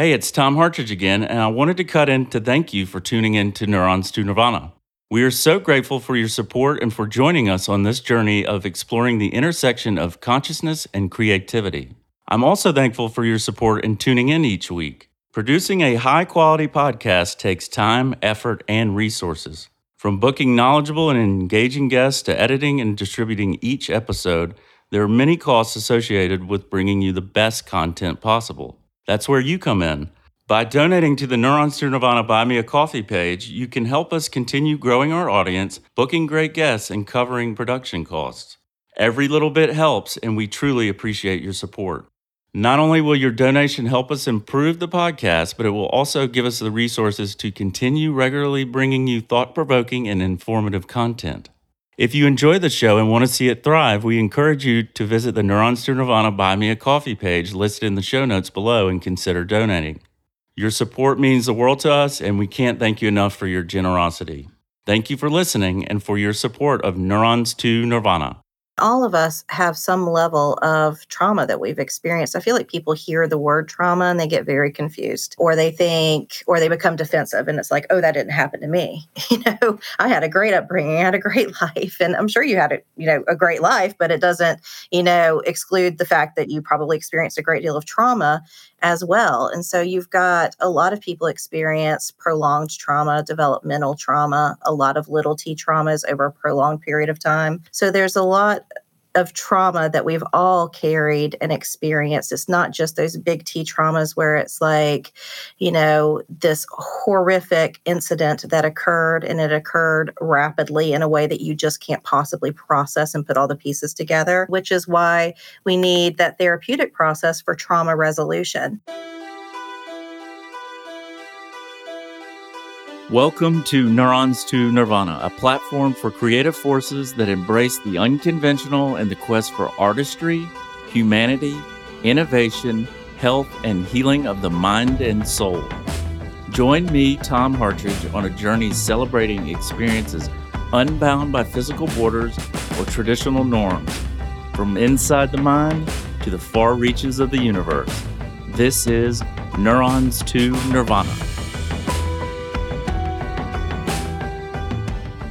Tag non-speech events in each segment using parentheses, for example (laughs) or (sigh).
Hey, it's Tom Hartridge again, and I wanted to cut in to thank you for tuning in to Neurons to Nirvana. We are so grateful for your support and for joining us on this journey of exploring the intersection of consciousness and creativity. I'm also thankful for your support in tuning in each week. Producing a high quality podcast takes time, effort, and resources. From booking knowledgeable and engaging guests to editing and distributing each episode, there are many costs associated with bringing you the best content possible. That's where you come in. By donating to the Neurons to Nirvana Buy Me a Coffee page, you can help us continue growing our audience, booking great guests, and covering production costs. Every little bit helps, and we truly appreciate your support. Not only will your donation help us improve the podcast, but it will also give us the resources to continue regularly bringing you thought provoking and informative content. If you enjoy the show and want to see it thrive, we encourage you to visit the Neurons to Nirvana Buy Me a Coffee page listed in the show notes below and consider donating. Your support means the world to us, and we can't thank you enough for your generosity. Thank you for listening and for your support of Neurons to Nirvana all of us have some level of trauma that we've experienced. I feel like people hear the word trauma and they get very confused, or they think, or they become defensive. And it's like, oh, that didn't happen to me. (laughs) You know, I had a great upbringing, I had a great (laughs) life. And I'm sure you had a, you know, a great life, but it doesn't, you know, exclude the fact that you probably experienced a great deal of trauma as well. And so you've got a lot of people experience prolonged trauma, developmental trauma, a lot of little t traumas over a prolonged period of time. So there's a lot of trauma that we've all carried and experienced. It's not just those big T traumas where it's like, you know, this horrific incident that occurred and it occurred rapidly in a way that you just can't possibly process and put all the pieces together, which is why we need that therapeutic process for trauma resolution. Welcome to Neurons to Nirvana, a platform for creative forces that embrace the unconventional and the quest for artistry, humanity, innovation, health, and healing of the mind and soul. Join me, Tom Hartridge, on a journey celebrating experiences unbound by physical borders or traditional norms, from inside the mind to the far reaches of the universe. This is Neurons to Nirvana.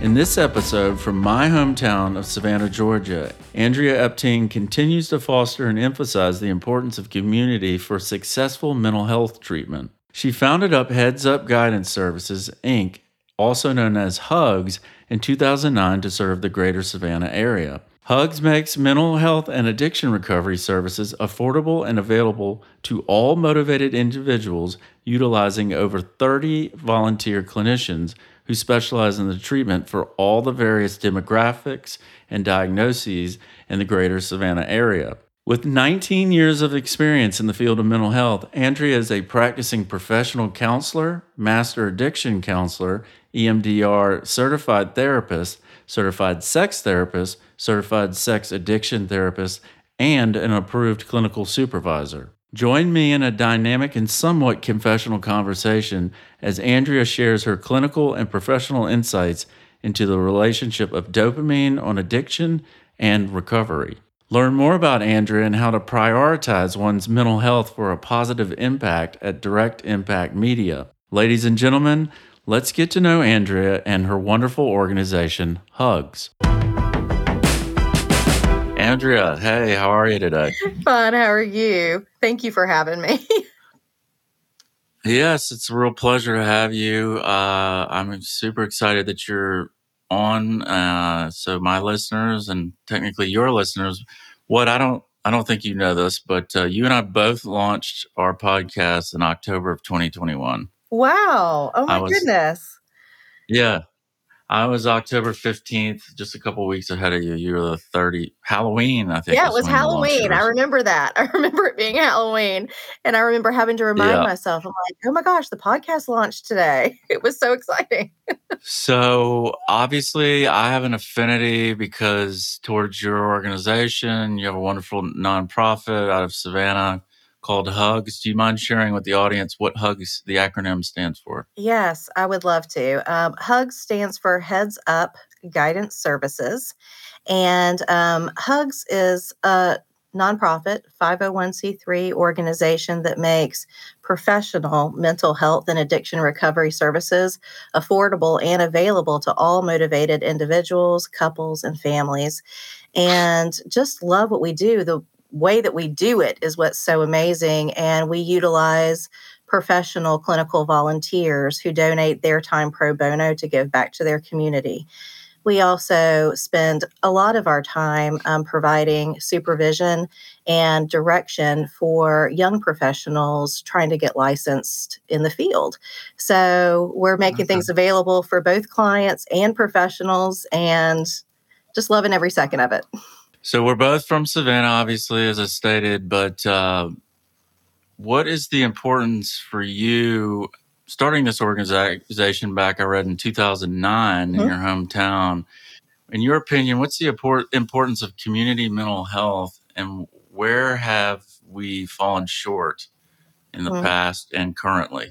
In this episode from my hometown of Savannah, Georgia, Andrea Epting continues to foster and emphasize the importance of community for successful mental health treatment. She founded up Heads Up Guidance Services, Inc., also known as HUGS, in 2009 to serve the greater Savannah area. HUGS makes mental health and addiction recovery services affordable and available to all motivated individuals utilizing over 30 volunteer clinicians who specialize in the treatment for all the various demographics and diagnoses in the greater Savannah area. With 19 years of experience in the field of mental health, Andrea is a practicing professional counselor, master addiction counselor, EMDR certified therapist, certified sex therapist, certified sex addiction therapist, and an approved clinical supervisor. Join me in a dynamic and somewhat confessional conversation as Andrea shares her clinical and professional insights into the relationship of dopamine on addiction and recovery. Learn more about Andrea and how to prioritize one's mental health for a positive impact at Direct Impact Media. Ladies and gentlemen, let's get to know Andrea and her wonderful organization, Hugs. Andrea, hey, how are you today? (laughs) Fun. How are you? Thank you for having me. (laughs) yes, it's a real pleasure to have you. Uh, I'm super excited that you're on. Uh, so my listeners and technically your listeners, what I don't I don't think you know this, but uh, you and I both launched our podcast in October of 2021. Wow! Oh my was, goodness. Yeah, I was October 15th, just a couple weeks ahead of you. You were the 30 Halloween, I think. Yeah, it was Halloween. I remember that. (laughs) I remember it being Halloween. And I remember having to remind yeah. myself, I'm like, oh my gosh, the podcast launched today. (laughs) It was so exciting. so obviously I have an affinity because towards your organization, you have a wonderful nonprofit out of Savannah called HUGS. Do you mind sharing with the audience what HUGS, the acronym, stands for? Yes, I would love to. Um, HUGS stands for Heads Up Guidance Services. And um, HUGS is a nonprofit 501c3 organization that makes professional mental health and addiction recovery services affordable and available to all motivated individuals, couples, and families. And just love what we do. The way that we do it is what's so amazing. And we utilize professional clinical volunteers who donate their time pro bono to give back to their community. We also spend a lot of our time um, providing supervision and direction for young professionals trying to get licensed in the field. So we're making okay. things available for both clients and professionals and just loving every second of it. So we're both from Savannah, obviously, as I stated, but uh, what is the importance for you starting this organization back, I read in 2009 mm-hmm. in your hometown. In your opinion, what's the importance of community mental health and where have we fallen short in the mm-hmm. past and currently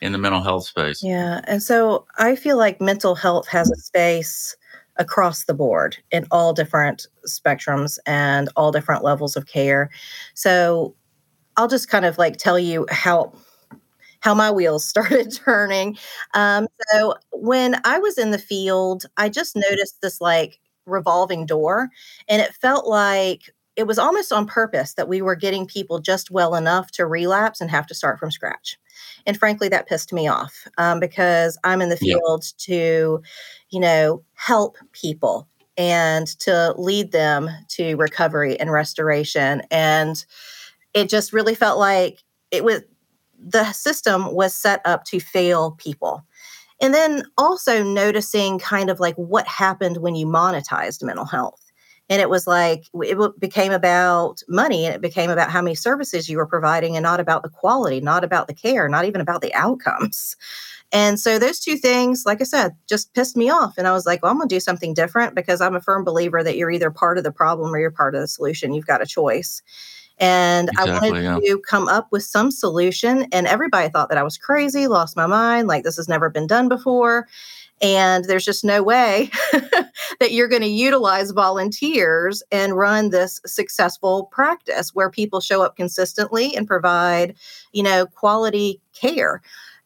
in the mental health space? Yeah. And so I feel like mental health has a space across the board in all different spectrums and all different levels of care. So I'll just kind of like tell you how how my wheels (laughs) started turning. Um, so when I was in the field, I just noticed this like revolving door, and it felt like it was almost on purpose that we were getting people just well enough to relapse and have to start from scratch. And frankly, that pissed me off um, because I'm in the field yeah. to, you know, help people and to lead them to recovery and restoration. And it just really felt like it was the system was set up to fail people. And then also noticing kind of like what happened when you monetized mental health. And it was like, it became about money and it became about how many services you were providing and not about the quality, not about the care, not even about the outcomes. And so those two things, like I said, just pissed me off. And I was like, well, I'm going to do something different because I'm a firm believer that you're either part of the problem or you're part of the solution. You've got a choice. And exactly, I wanted yeah. to come up with some solution. And everybody thought that I was crazy, lost my mind, like this has never been done before. And there's just no way (laughs) that you're going to utilize volunteers and run this successful practice where people show up consistently and provide, you know, quality care.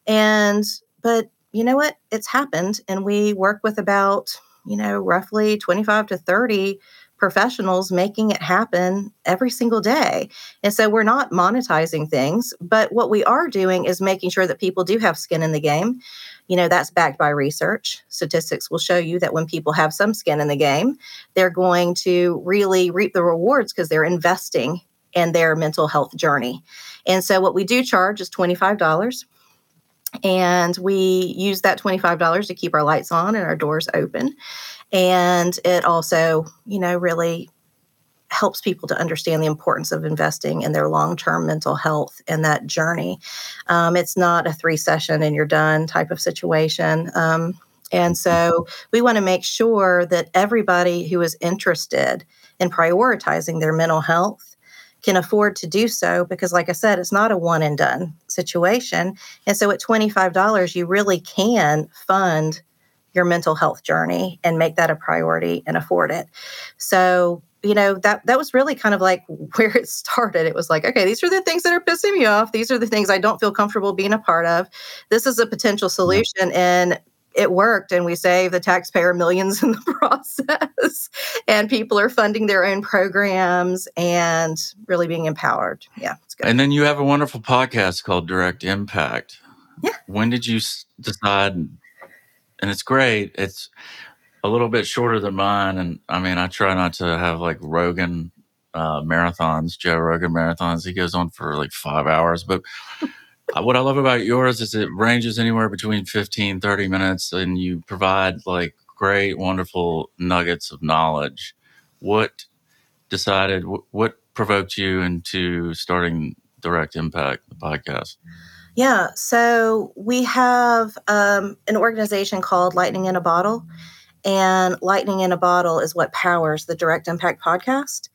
And, but you know what? It's happened. And we work with about, you know, roughly 25 to 30 professionals making it happen every single day. And so we're not monetizing things, but what we are doing is making sure that people do have skin in the game. You know, that's backed by research. Statistics will show you that when people have some skin in the game, they're going to really reap the rewards because they're investing in their mental health journey. And so what we do charge is $25 and we use that $25 to keep our lights on and our doors open and it also, you know, really helps people to understand the importance of investing in their long term mental health and that journey. Um, it's not a three session and you're done type of situation. Um, and so we want to make sure that everybody who is interested in prioritizing their mental health can afford to do so because, like I said, it's not a one and done situation. And so at $25, you really can fund your mental health journey and make that a priority and afford it. So, you know, that that was really kind of like (laughs) where it started. It was like, okay, these are the things that are pissing me off. These are the things I don't feel comfortable being a part of. This is a potential solution and it worked and we saved the taxpayer millions (laughs) in the process and people are funding their own programs and really being empowered yeah it's good and then you have a wonderful podcast called direct impact yeah when did you decide and it's great. It's a little bit shorter than mine, and I mean, I try not to have like Rogan uh, marathons, Joe Rogan marathons. He goes on for like five hours, but (laughs) what I love about yours is it ranges anywhere between 15, 30 minutes, and you provide like great, wonderful nuggets of knowledge. What decided, what provoked you into starting Direct Impact, the podcast? Yeah. So we have um, an organization called Lightning in a Bottle. And Lightning in a Bottle is what powers the Direct Impact podcast.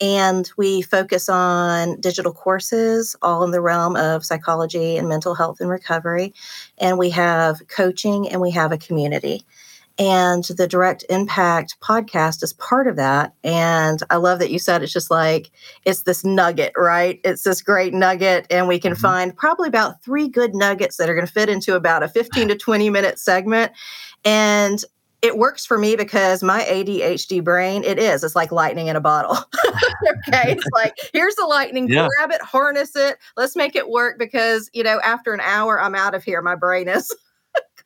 And we focus on digital courses, all in the realm of psychology and mental health and recovery. And we have coaching and we have a community. And the Direct Impact podcast is part of that. And I love that you said it's just like, it's this nugget, right? It's this great nugget. And we can mm-hmm. find probably about three good nuggets that are going to fit into about a 15 to 20 minute segment. And it works for me because my ADHD brain, it is, it's like lightning in a bottle. (laughs) okay. It's like, here's the lightning, yeah. grab it, harness it, let's make it work because, you know, after an hour, I'm out of here. My brain is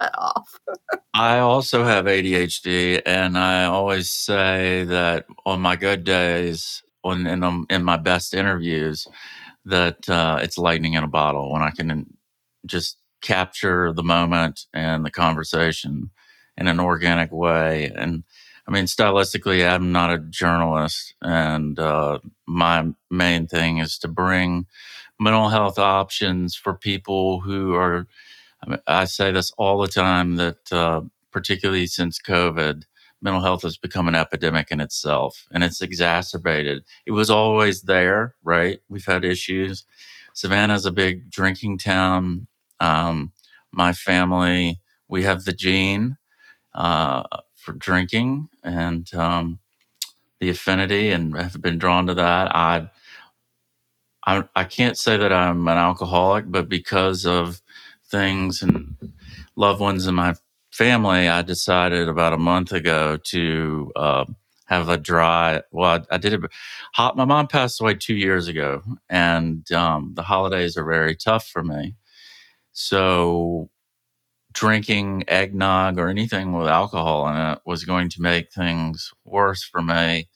off. (laughs) I also have ADHD, and I always say that on my good days, on in, in my best interviews, that uh, it's lightning in a bottle when I can just capture the moment and the conversation in an organic way. And I mean, stylistically, I'm not a journalist, and uh, my main thing is to bring mental health options for people who are. I, mean, I say this all the time that, uh, particularly since COVID, mental health has become an epidemic in itself, and it's exacerbated. It was always there, right? We've had issues. Savannah's a big drinking town. Um, my family, we have the gene uh, for drinking and um, the affinity, and have been drawn to that. I, I, I can't say that I'm an alcoholic, but because of things and loved ones in my family, I decided about a month ago to uh, have a dry. Well, I, I, did it. Hot. My mom passed away two years ago, and um, the holidays are very tough for me. So drinking eggnog or anything with alcohol in it was going to make things worse for me.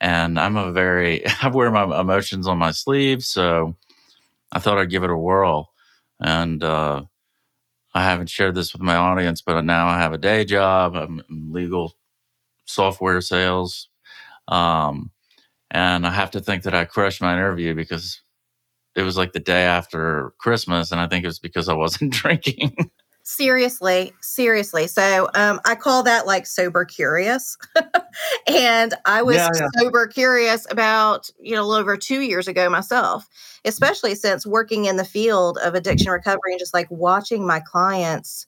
And I'm a very, (laughs) I wear my emotions on my sleeve. So I thought I'd give it a whirl. And uh, I haven't shared this with my audience, but now I have a day job. I'm in legal software sales. Um, and I have to think that I crushed my interview because it was like the day after Christmas. And I think it was because I wasn't (laughs) drinking. Seriously seriously. So um, i call that like sober curious. (laughs) And i was yeah, yeah. sober curious about you know a little over two years ago myself especially since working in the field of addiction recovery and just like watching my clients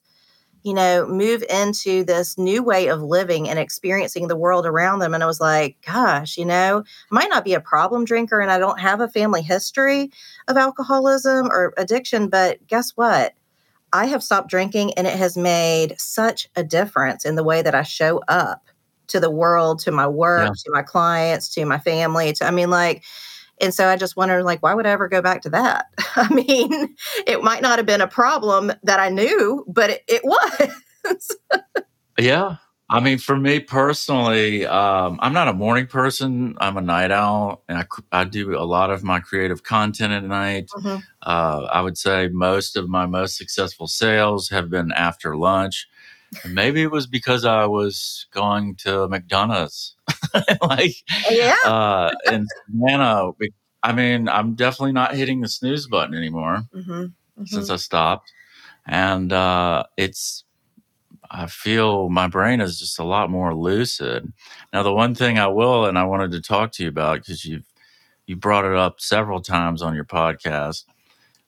you know move into this new way of living and experiencing the world around them. And i was like gosh you know i might not be a problem drinker and i don't have a family history of alcoholism or addiction but guess what I have stopped drinking and it has made such a difference in the way that I show up to the world, to my work, yeah. to my clients, to my family. To, I mean, like, and so I just wondered, like, why would I ever go back to that? (laughs) I mean, it might not have been a problem that I knew, but it, it was. (laughs) yeah. I mean, for me personally, um, I'm not a morning person. I'm a night owl, and I, I do a lot of my creative content at night. Mm-hmm. Uh, I would say most of my most successful sales have been after lunch. And maybe it was because I was going to McDonald's, (laughs) like yeah, uh, in Savannah. I mean, I'm definitely not hitting the snooze button anymore mm-hmm. Mm-hmm. since I stopped, and uh, it's I feel my brain is just a lot more lucid. Now, the one thing I will, and I wanted to talk to you about because you've you brought it up several times on your podcast.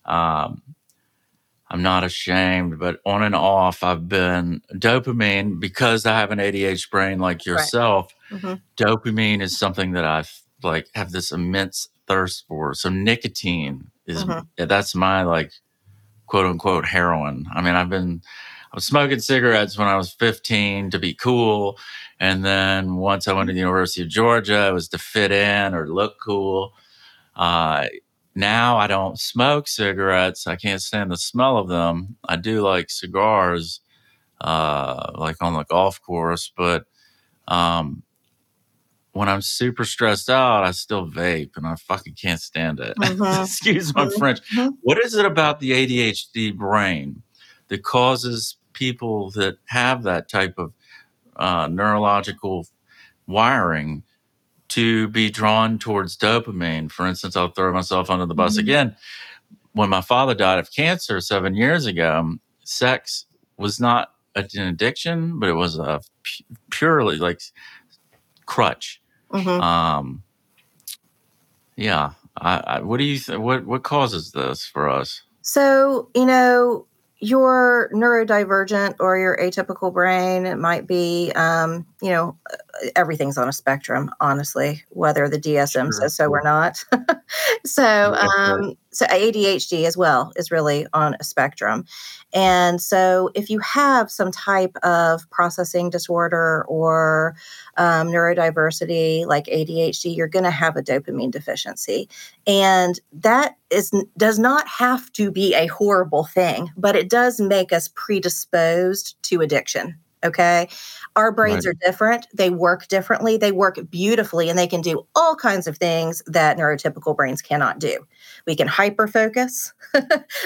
Um, I'm not ashamed, but on and off, I've been dopamine because I have an ADHD brain like yourself. Right. Mm-hmm. Dopamine is something that I like have this immense thirst for. So nicotine is mm-hmm. that's my like quote unquote heroin. I mean, I've been I was smoking cigarettes when I was 15 to be cool. And then once I went to the University of Georgia, it was to fit in or look cool. Uh, now I don't smoke cigarettes. I can't stand the smell of them. I do like cigars, uh, like on the golf course, but um, when I'm super stressed out, I still vape and I fucking can't stand it. (laughs) Mm-hmm. Excuse my mm-hmm. French. Mm-hmm. What is it about the ADHD brain that causes people that have that type of uh, neurological wiring to be drawn towards dopamine. For instance, I'll throw myself under the bus mm-hmm. again. When my father died of cancer seven years ago, sex was not an addiction, but it was a purely like crutch. Mm-hmm. Um, yeah. I, I, what do you th- what what causes this for us? So you know, your neurodivergent or your atypical brain it might be um, you know everything's on a spectrum honestly whether the dsm sure. says so or not (laughs) so um, so adhd as well is really on a spectrum. And so if you have some type of processing disorder or um, neurodiversity like adhd you're going to have a dopamine deficiency. And that is does not have to be a horrible thing but it does make us predisposed to addiction Okay. Our brains right. are different. They work differently. They work beautifully and they can do all kinds of things that neurotypical brains cannot do. We can hyper focus, (laughs)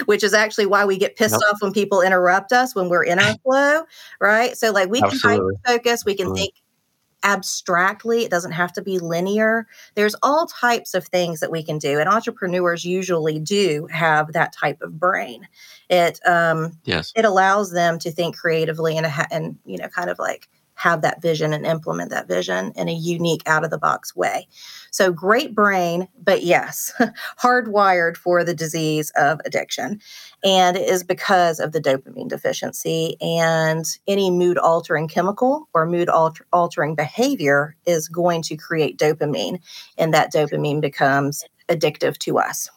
which is actually why we get pissed yep. off when people interrupt us when we're in our (laughs) flow, right? So, like, we Absolutely. can hyper focus, we can Absolutely. think abstractly. It doesn't have to be linear. There's all types of things that we can do, and entrepreneurs usually do have that type of brain. It um, yes, it allows them to think creatively and and you know kind of like have that vision and implement that vision in a unique out of the box way. So great brain, but yes, (laughs) hardwired for the disease of addiction. And it is because of the dopamine deficiency and any mood altering chemical or mood alter- altering behavior is going to create dopamine and that dopamine becomes addictive to us.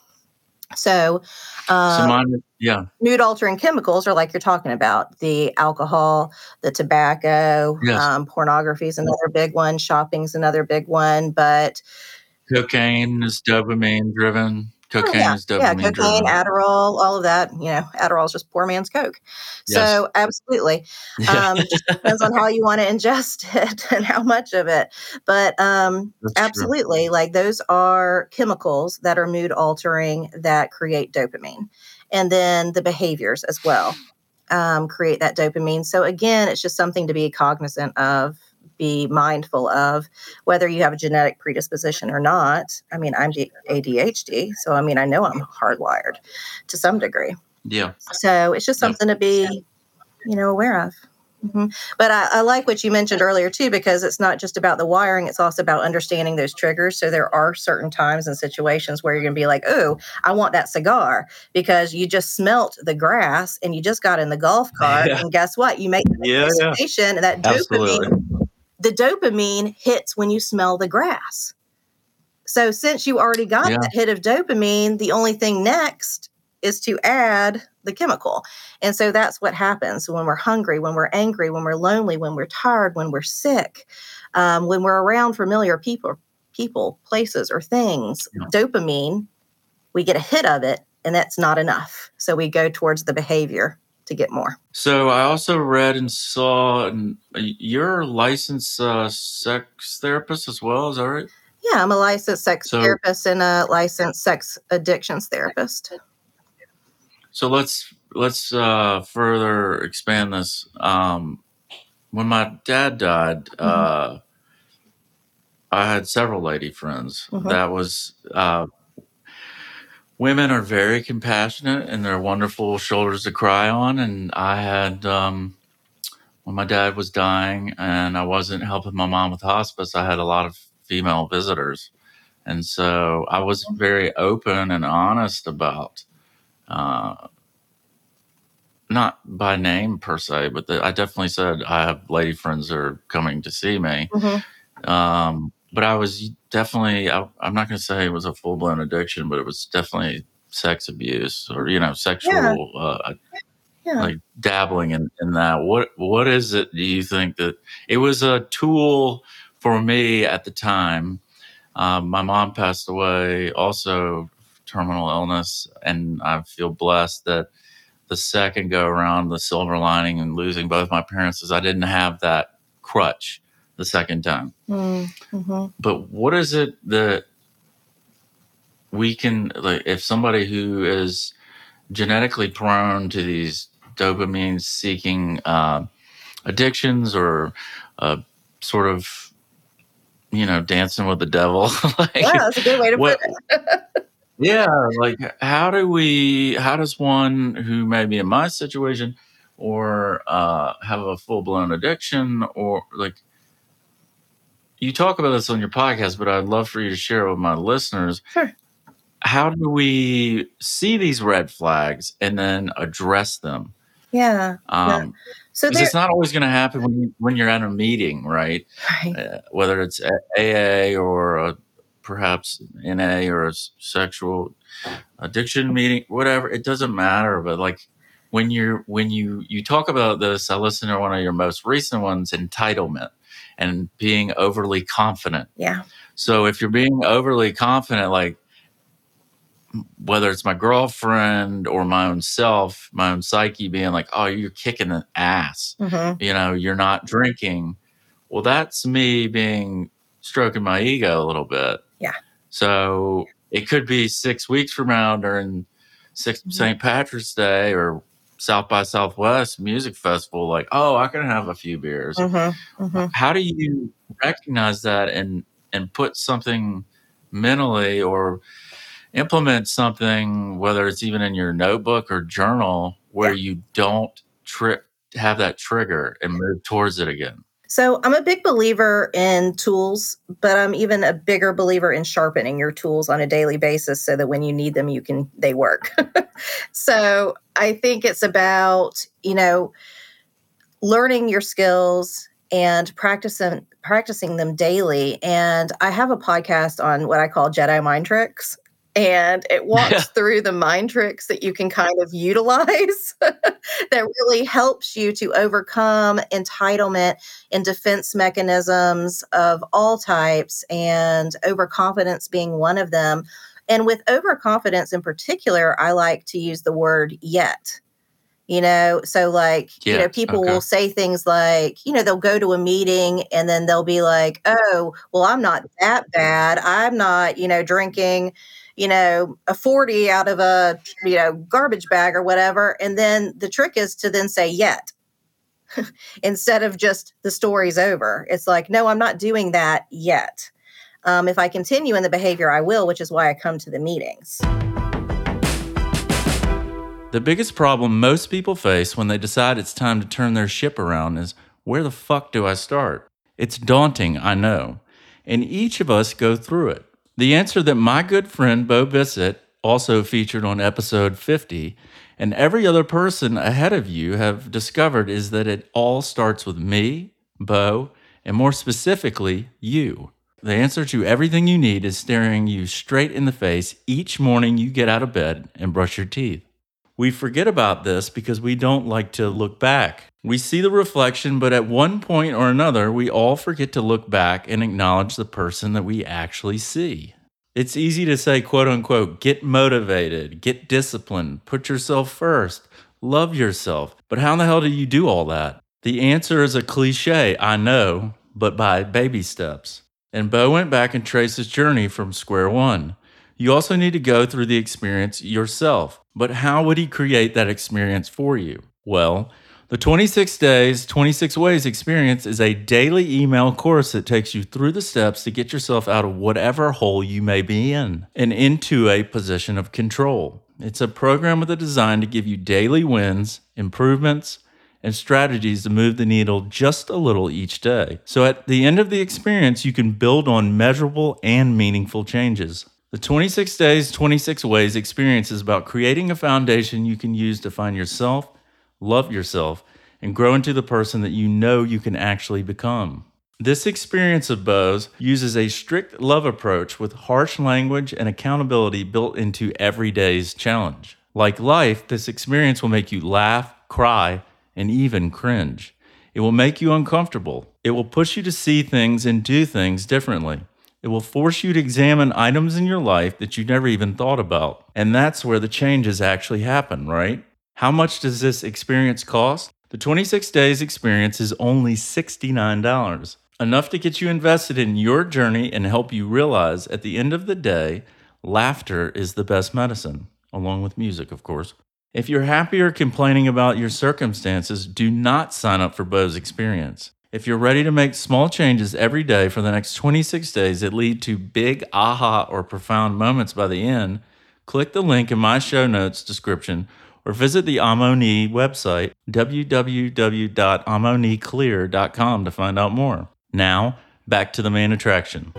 So, um, so mine, yeah, mood altering chemicals are like you're talking about the alcohol, the tobacco, yes. um, pornography is another big one, shopping's another big one, but cocaine is dopamine driven. Cocaine oh, yeah. is dopamine yeah, cocaine, Adderall, all of that. You know, Adderall is just poor man's coke. Yes. So absolutely, (laughs) um, just depends on how you want to ingest (laughs) it and how much of it. But um, absolutely, true. like those are chemicals that are mood altering that create dopamine, and then the behaviors as well um, create that dopamine. So again, it's just something to be cognizant of be mindful of whether you have a genetic predisposition or not. I mean, I'm ADHD, so I mean, I know I'm hardwired to some degree. Yeah. So it's just something to be, you know, aware of. Mm-hmm. But I, I, like what you mentioned earlier too, because it's not just about the wiring; it's also about understanding those triggers. So there are certain times and situations where you're going to be like, "Oh, I want that cigar," because you just smelt the grass and you just got in the golf cart, yeah. and guess what? You make the yeah, yeah. that Absolutely. The dopamine hits when you smell the grass. So since you already got yeah. that hit of dopamine, the only thing next is to add the chemical. And so that's what happens when we're hungry, when we're angry, when we're lonely, when we're tired, when we're sick, um, when we're around familiar people, people, places, or things. Yeah. Dopamine, we get a hit of it, and that's not enough. So we go towards the behavior to get more. So I also read and saw and you're a licensed uh, sex therapist as well. Is that right? Yeah, I'm a licensed sex so, therapist and a licensed sex addictions therapist. So let's let's uh, further expand this. Um, when my dad died, mm-hmm. uh, I had several lady friends. Mm-hmm. That was uh, women are very compassionate and they're wonderful shoulders to cry on. And I had, um, when my dad was dying and I wasn't helping my mom with hospice, I had a lot of female visitors. And so I was very open and honest about, uh, not by name per se, but the, I definitely said I have lady friends that are coming to see me. Mm-hmm. Um, but I was definitely, I, am not going to say it was a full blown addiction, but it was definitely sex abuse or, you know, sexual, yeah. Uh, yeah. like dabbling in, in that. What, what is it do you think that it was a tool for me at the time? Um, my mom passed away also terminal illness, and I feel blessed that the second go around, the silver lining and losing both my parents is I didn't have that crutch the second time. Mm-hmm. But what is it that we can, like, if somebody who is genetically prone to these dopamine seeking uh, addictions or uh, sort of, you know, dancing with the devil? (laughs) like, yeah, that's a good way to what, put it. (laughs) yeah, like how do we, how does one who may be in my situation or uh, have a full blown addiction or like, you talk about this on your podcast, but I'd love for you to share it with my listeners. Sure. How do we see these red flags and then address them? Yeah. Um, So there, it's not always going to happen when, you, when you're at a meeting, right? right. Uh, whether it's AA or a, perhaps NA or a sexual addiction meeting, whatever, it doesn't matter. But like when you're when you you talk about this, I listened to one of your most recent ones, entitlement and being overly confident. yeah. So if you're being overly confident, like whether it's my girlfriend or my own self, my own psyche being like, oh, you're kicking the ass, hmm you know, you're not drinking. Well, that's me being stroking my ego a little bit. Yeah. So it could be six weeks from now during six, Mhm. St. Patrick's Day or South by Southwest Music Festival, like, oh, I can have a few beers. hmm hmm How do you recognize that and and put something mentally or implement something, whether it's even in your notebook or journal, where you don't trip have that trigger and move towards it again? So I'm a big believer in tools, but I'm even a bigger believer in sharpening your tools on a daily basis so that when you need them, you can they work. (laughs) so I think it's about, you know, learning your skills and practicing practicing them daily. And I have a podcast on what I call Jedi mind tricks. And it (laughs) walks Yeah. through the mind tricks that you can kind of utilize (laughs) that really helps you to overcome entitlement and defense mechanisms of all types, and overconfidence being one of them. And with overconfidence in particular, I like to use the word yet. You know, so like, you know, people okay. will say things like, you know, they'll go to a meeting and then they'll be like, oh, well, I'm not that bad. I'm not, you know, drinking, you know, a 40 out of a, you know, garbage bag or whatever. And then the trick is to then say yet (laughs) instead of just the story's over. It's like, no, I'm not doing that yet. Um, if I continue in the behavior, I will, which is why I come to the meetings. The biggest problem most people face when they decide it's time to turn their ship around is where the fuck do I start? It's daunting, I know, and each of us go through it. The answer that my good friend Bo Bissett, also featured on episode 50, and every other person ahead of you have discovered is that it all starts with me, Bo, and more specifically, you. The answer to everything you need is staring you straight in the face each morning you get out of bed and brush your teeth. We forget about this because we don't like to look back. We see the reflection, but at one point or another, we all forget to look back and acknowledge the person that we actually see. It's easy to say, quote unquote, get motivated, get disciplined, put yourself first, love yourself. But how in the hell do you do all that? The answer is a cliche, I know, but by baby steps. And Bo went back and traced his journey from square one. You also need to go through the experience yourself. But how would he create that experience for you? Well, the 26 Days, 26 Ways experience is a daily email course that takes you through the steps to get yourself out of whatever hole you may be in and into a position of control. It's a program with a design to give you daily wins, improvements, and strategies to move the needle just a little each day. So at the end of the experience, you can build on measurable and meaningful changes. The 26 Days, 26 Ways experience is about creating a foundation you can use to find yourself, love yourself, and grow into the person that you know you can actually become. This experience of Bo's uses a strict love approach with harsh language and accountability built into every day's challenge. Like life, this experience will make you laugh, cry, and even cringe. It will make you uncomfortable. It will push you to see things and do things differently. It will force you to examine items in your life that you never even thought about. And that's where the changes actually happen, right? How much does this experience cost? The 26 days experience is only $69, enough to get you invested in your journey and help you realize at the end of the day, laughter is the best medicine, along with music, of course. If you're happy or complaining about your circumstances, do not sign up for Bo's experience. If you're ready to make small changes every day for the next 26 days that lead to big aha or profound moments by the end, click the link in my show notes description or visit the Amoni website, www.amoniclear.com, to find out more. Now, back to the main attraction.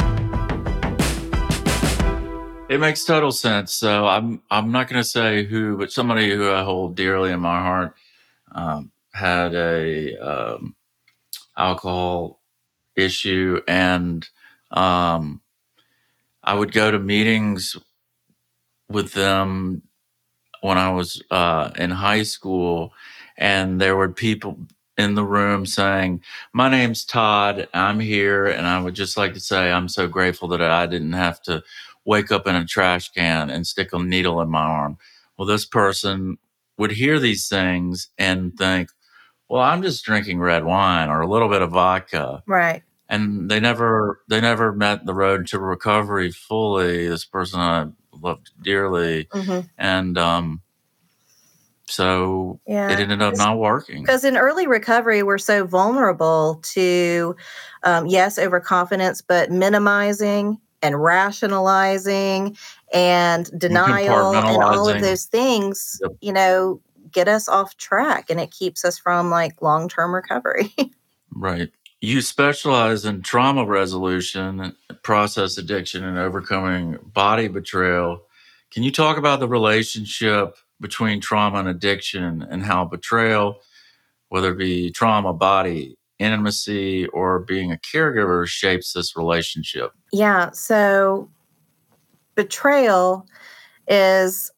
It makes total sense. So I'm I'm not going to say who, but somebody who I hold dearly in my heart. um, had a um, alcohol issue, and um, I would go to meetings with them when I was uh, in high school, and there were people in the room saying, My name's Todd, I'm here, and I would just like to say I'm so grateful that I didn't have to wake up in a trash can and stick a needle in my arm. Well, this person would hear these things and think, Well, I'm just drinking red wine or a little bit of vodka. Right. And they never they never met the road to recovery fully. This person I loved dearly. hmm And um so yeah. it ended up not working. Because in early recovery, we're so vulnerable to, um, yes, overconfidence, but minimizing and rationalizing and denial and all of those things, Yep. you know, get us off track and it keeps us from like long term recovery. (laughs) Right. You specialize in trauma resolution, process addiction, and overcoming body betrayal. Can you talk about the relationship between trauma and addiction and how betrayal, whether it be trauma, body, intimacy, or being a caregiver, shapes this relationship? yeah. So betrayal is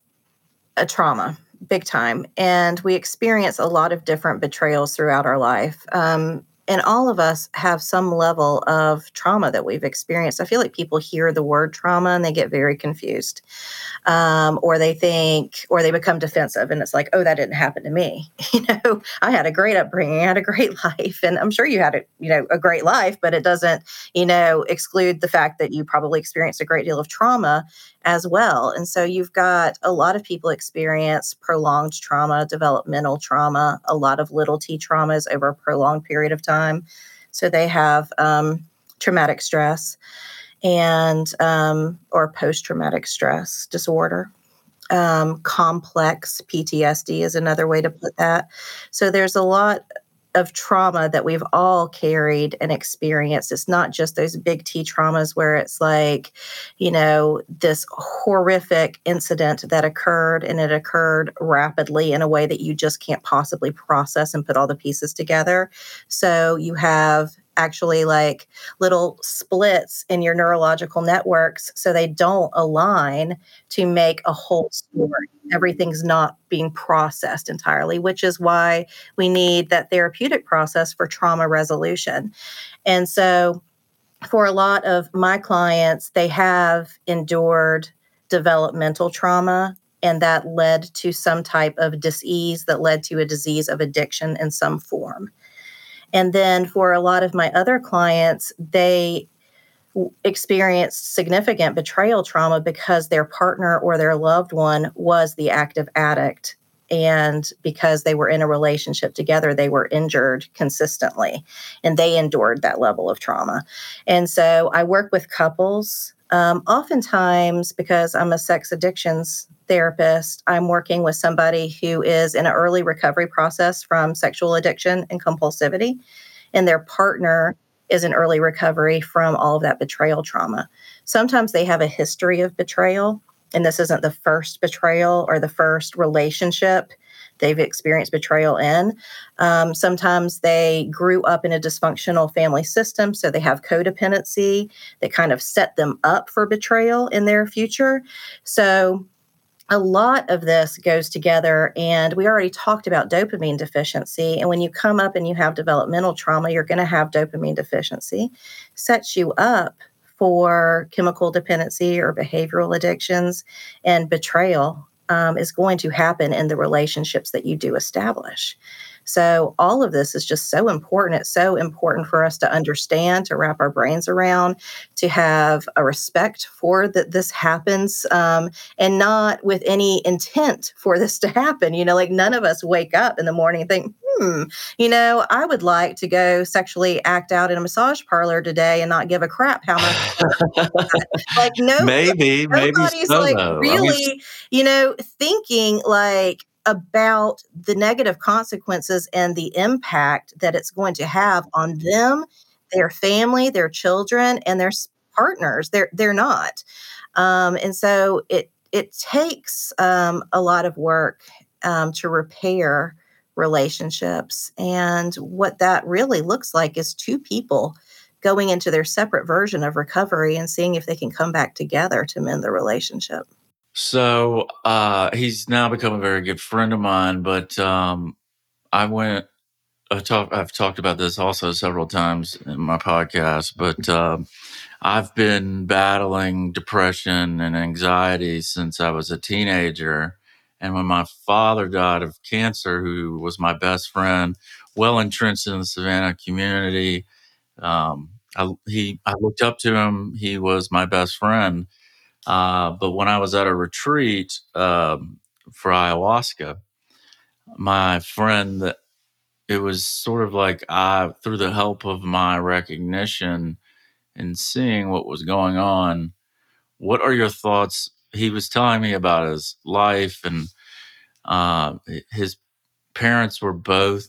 a trauma big time and we experience a lot of different betrayals throughout our life um, and all of us have some level of trauma that we've experienced. I feel like people hear the word trauma and they get very confused um, or they think or they become defensive and it's like oh that didn't happen to me. (laughs) You know i had a great upbringing i had a great (laughs) life and i'm sure you had a you know a great life but it doesn't you know exclude the fact that you probably experienced a great deal of trauma as well. And so you've got a lot of people experience prolonged trauma, developmental trauma, a lot of little t traumas over a prolonged period of time. So they have um, traumatic stress and um, or post traumatic stress disorder. Um, complex PTSD is another way to put that. So there's a lot of trauma that we've all carried and experienced. It's not just those big T traumas where it's like, you know, this horrific incident that occurred and it occurred rapidly in a way that you just can't possibly process and put all the pieces together. So you have actually like little splits in your neurological networks so they don't align to make a whole story. Everything's not being processed entirely, which is why we need that therapeutic process for trauma resolution. And so for a lot of my clients, they have endured developmental trauma, and that led to some type of disease that led to a disease of addiction in some form. And then for a lot of my other clients, they experienced significant betrayal trauma because their partner or their loved one was the active addict. And because they were in a relationship together, they were injured consistently and they endured that level of trauma. And so I work with couples. Um, oftentimes, because I'm a sex addictions therapist, I'm working with somebody who is in an early recovery process from sexual addiction and compulsivity, and their partner is in early recovery from all of that betrayal trauma. Sometimes they have a history of betrayal, and this isn't the first betrayal or the first relationship they've experienced betrayal in. Um, sometimes they grew up in a dysfunctional family system, so they have codependency that kind of set them up for betrayal in their future. So, a lot of this goes together, and we already talked about dopamine deficiency. And when you come up and you have developmental trauma, you're going to have dopamine deficiency, sets you up for chemical dependency or behavioral addictions, and betrayal um, is going to happen in the relationships that you do establish. So, all of this is just so important. It's so important for us to understand, to wrap our brains around, to have a respect for that this happens, um, and not with any intent for this to happen. You know, like none of us wake up in the morning and think, hmm, you know, I would like to go sexually act out in a massage parlor today and not give a crap how much. (laughs) like, no, maybe, maybe nobody's so like though. I mean, really, you know, thinking like about the negative consequences and the impact that it's going to have on them, their family, their children, and their partners. They're they're not, um, and so it it takes um, a lot of work um, to repair relationships. And what that really looks like is two people going into their separate version of recovery and seeing if they can come back together to mend the relationship. So uh, he's now become a very good friend of mine, but um, I went. I've, talk, I've talked about this also several times in my podcast, but um, I've been battling depression and anxiety since I was a teenager. And when my father died of cancer, who was my best friend, well entrenched in the Savannah community, um, I, he, I looked up to him. He was my best friend. Uh, but when I was at a retreat um, for ayahuasca, my friend, it was sort of like I, through the help of my recognition, and seeing what was going on, what are your thoughts? He was telling me about his life, and uh, his parents were both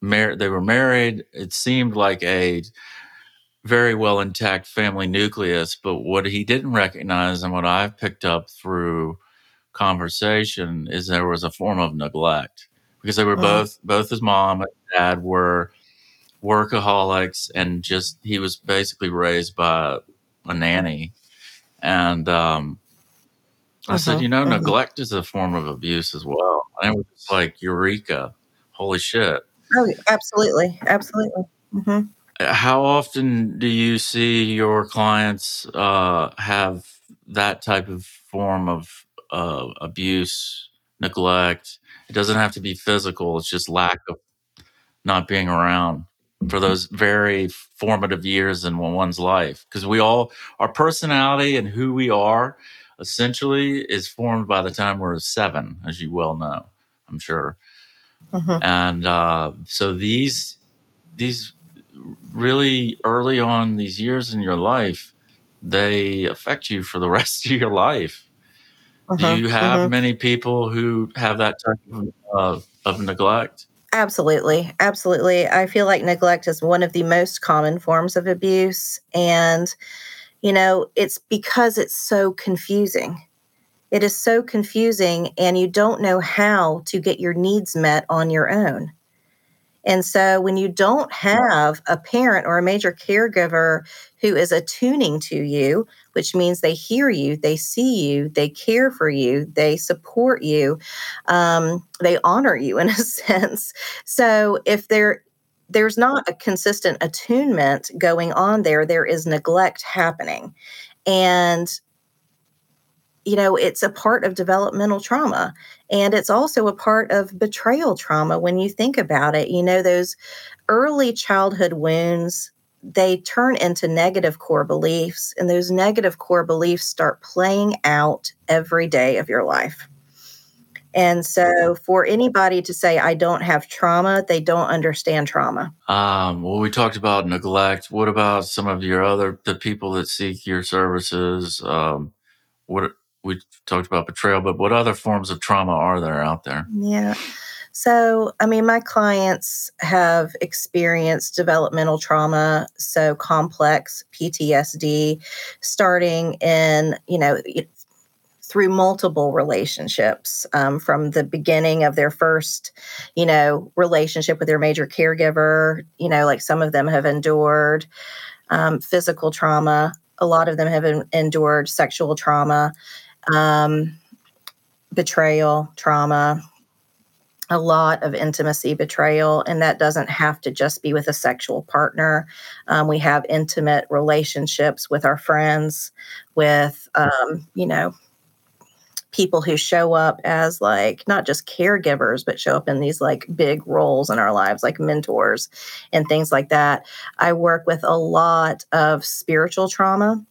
married. They were married. It seemed like a very well intact family nucleus, but what he didn't recognize, and what I've picked up through conversation, is there was a form of neglect because they were mm. both both his mom and dad were workaholics and just he was basically raised by a nanny and um, i uh-huh, said you know uh-huh. neglect is a form of abuse as well and it was like eureka holy shit oh absolutely absolutely mm-hmm. How often do you see your clients uh, have that type of form of uh, abuse neglect? It doesn't have to be physical it's just lack of not being around for those very formative years in one's life because we all our personality and who we are essentially is formed by the time we're seven as you well know i'm sure. Mm-hmm. and uh, so these these really early on these years in your life they affect you for the (laughs) rest of your life do mm-hmm. you have mm-hmm. many people who have that type of, uh, of neglect Absolutely. Absolutely. I feel like neglect is one of the most common forms of abuse. And, you know, it's because it's so confusing. It is so confusing, and you don't know how to get your needs met on your own. And so when you don't have a parent or a major caregiver who is attuning to you, which means they hear you, they see you, they care for you, they support you, um, they honor you in (laughs) a sense. So if there there's not a consistent attunement going on there, there is neglect happening. And you know, it's a part of developmental trauma. And it's also a part of betrayal trauma when you think about it. You know, those early childhood wounds, they turn into negative core beliefs, and those negative core beliefs start playing out every day of your life. And so, for anybody to say, I don't have trauma, they don't understand trauma. Um, well, we talked about neglect. What about some of your other, the people that seek your services? Um, what we talked about betrayal, but what other forms of trauma are there out there? Yeah. So, I mean, my clients have experienced developmental trauma, so complex PTSD, starting in, you know, through multiple relationships um, from the beginning of their first, you know, relationship with their major caregiver. You know, like some of them have endured um, physical trauma, a lot of them have endured sexual trauma um, betrayal, trauma, a lot of intimacy betrayal, and that doesn't have to just be with a sexual partner. Um, we have intimate relationships with our friends, with, um, you know, people who show up as like not just caregivers, but show up in these like big roles in our lives, like mentors and things like that. I work with a lot of spiritual trauma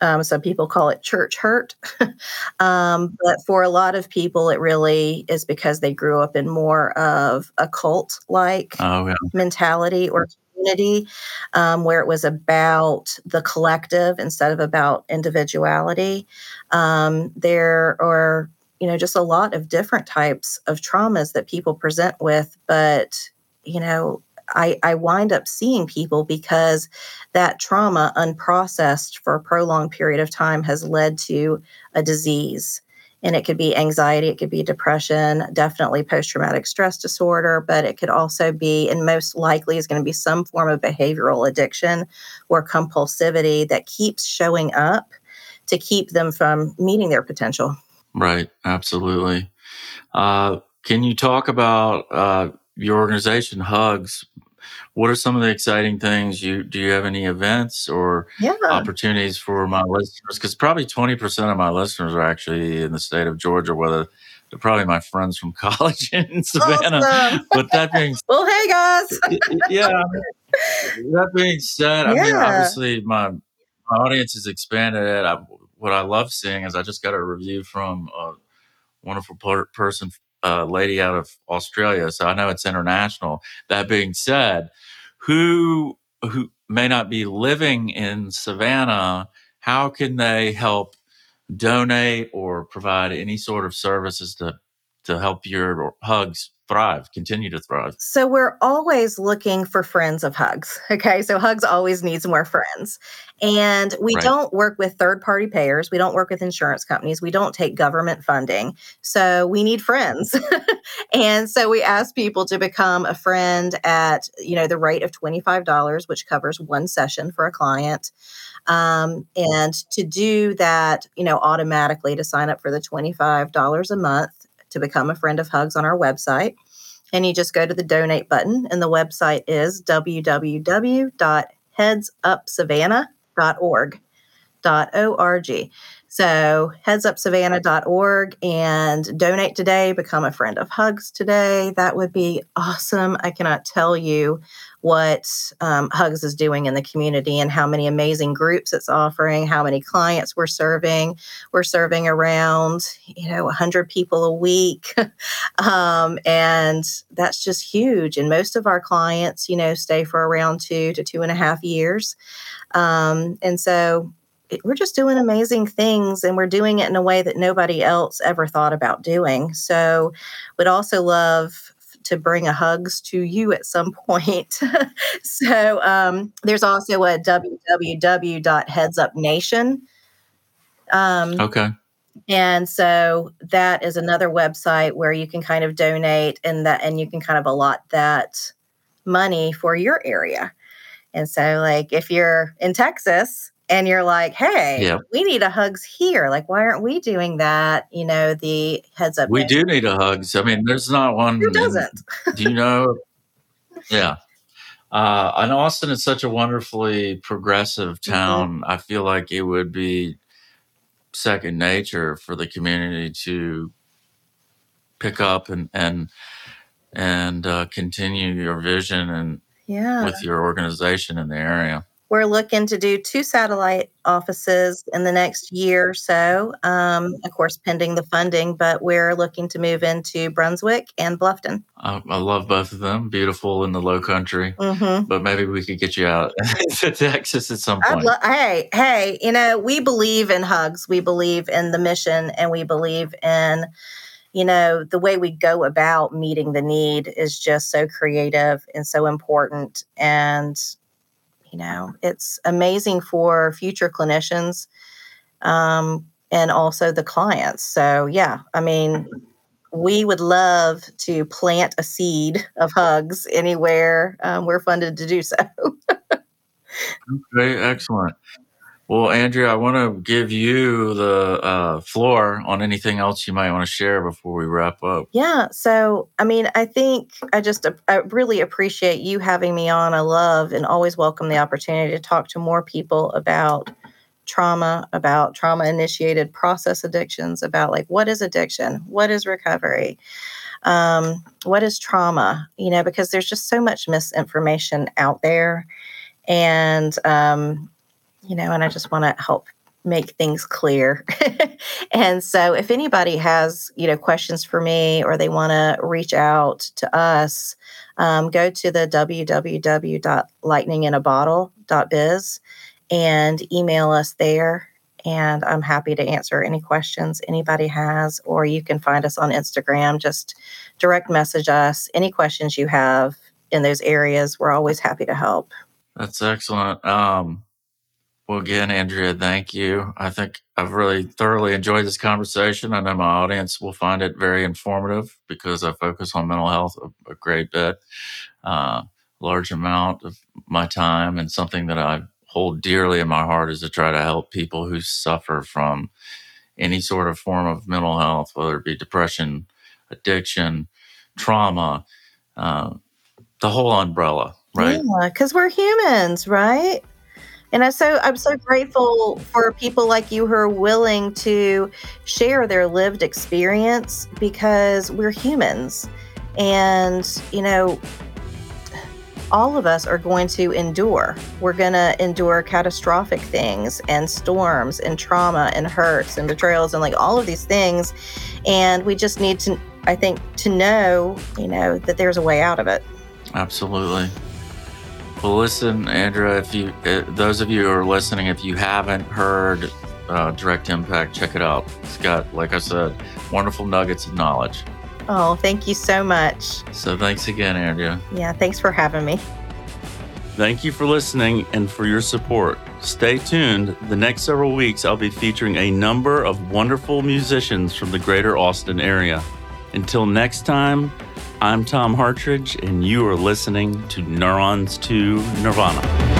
um, some people call it church hurt. (laughs) um, but for a lot of people, it really is because they grew up in more of a cult like oh, yeah. mentality or community um, where it was about the collective instead of about individuality. Um, there are, you know, just a lot of different types of traumas that people present with, but you know, I, I wind up seeing people because that trauma, unprocessed for a prolonged period of time, has led to a disease. And it could be anxiety, it could be depression, definitely post traumatic stress disorder, but it could also be, and most likely is going to be some form of behavioral addiction or compulsivity that keeps showing up to keep them from meeting their potential. Right, absolutely. Uh, can you talk about uh, your organization, Hugs? What are some of the exciting things? You do you have any events or Yeah. opportunities for my listeners? Because probably twenty percent of my listeners are actually in the state of Georgia, whether they're probably my friends from (laughs) college in Savannah. Awesome. But that being (laughs) Well, hey guys. yeah. That being said, I mean, obviously my my audience has expanded. It. I, what I love seeing is I just got a review from a wonderful per- person, uh, lady out of Australia. So I know it's international. That being said, who who may not be living in Savannah, how can they help donate or provide any sort of services to to help your hugs thrive, continue to thrive? So we're always looking for friends of Hugs. (laughs) Okay. So Hugs always needs more friends. And we Right. don't work with third party payers. We don't work with insurance companies. We don't take government funding. So we need friends. (laughs) and so we ask people to become a friend at, you know, the rate of $25, which covers one session for a client. Um, and to do that, you know, automatically to sign up for the $25 a month to become a friend of Hugs on our website. And you just go to the donate button, and the website is www.headsupsavannah.org. Dot org. So headsupsavannah.org and donate today, become a friend of Hugs today. That would be awesome. I cannot tell you what um, Hugs is doing in the community and how many amazing groups it's offering, how many clients we're serving. We're serving around, you know, 100 people a week. (laughs) um, and that's just huge. And most of our clients, you know, stay for around two to two and a half years. Um, and so we're just doing amazing things and we're doing it in a way that nobody else ever thought about doing. So, would also love to bring a hugs to you at some (laughs) point. so, um, there's also a www.headsupnation. Um, Okay. and so that is another website where you can kind of donate and that and you can kind of allot that money for your area. And so like if you're in Texas and you're like, hey, Yeah. we need a hugs here. Like, why aren't we doing that? You know, the heads up. We do need a hugs. I mean, there's not one. Who doesn't? do you know? Yeah. Uh, and Austin is such a wonderfully progressive Mm-hmm. town. I feel like it would be second nature for the community to pick up and and and uh, continue your vision and Yeah. with your organization in the area. We're looking to do two satellite offices in the next year or so. Um, of course, pending the funding, but we're looking to move into Brunswick and Bluffton. I, I love both of them. Beautiful in the Low Country, hmm but maybe we could get you out (laughs) to Texas at some point. lo- hey, hey, you know, we believe in hugs. We believe in the mission and we believe in, you know, the way we go about meeting the need is just so creative and so important. And, you know, it's amazing for future clinicians um, and also the clients. So, yeah, I mean, we would love to plant a seed of hugs anywhere um, we're funded to do so. (laughs) Very excellent. Well, Andrea, I want to give you the uh, floor on anything else you might want to share before we wrap up. Yeah. So, I mean, I think I just I really appreciate you having me on. I love and always welcome the opportunity to talk to more people about trauma, about trauma initiated process addictions, about like what is addiction, what is recovery, um, what is trauma, you know, because there's just so much misinformation out there. And, um, you know, and I just want to help make things clear. (laughs) and so if anybody has, you know, questions for me or they want to reach out to us, um, go to the www.lightninginabottle.biz and email us there. And I'm happy to answer any questions anybody has, or you can find us on Instagram. Just direct message us any questions you have in those areas. We're always happy to help. That's excellent. Um, Well, again, Andrea, thank you. I think I've really thoroughly enjoyed this conversation. I know my audience will find it very informative because I focus on mental health a, a great bit, uh, large amount of my time, and something that I hold dearly in my heart is to try to help people who suffer from any sort of form of mental health, whether it be depression, addiction, trauma, uh, the whole umbrella, right? Yeah, because we're humans, right? And I so I'm so grateful for people like you who are willing to share their lived experience because we're humans. And, you know, all of us are going to endure. We're going to endure catastrophic things and storms and trauma and hurts and betrayals and like all of these things. And we just need to, I think, to know, you know, that there's a way out of it. Absolutely. Well, listen, Andrea, if you, uh, those of you who are listening, if you haven't heard uh, Direct Impact, check it out. It's got, like I said, wonderful nuggets of knowledge. Oh, thank you so much. So thanks again, Andrea. Yeah, thanks for having me. Thank you for listening and for your support. Stay tuned. The next several weeks, I'll be featuring a number of wonderful musicians from the greater Austin area. Until next time, I'm Tom Hartridge, and you are listening to Neurons to Nirvana.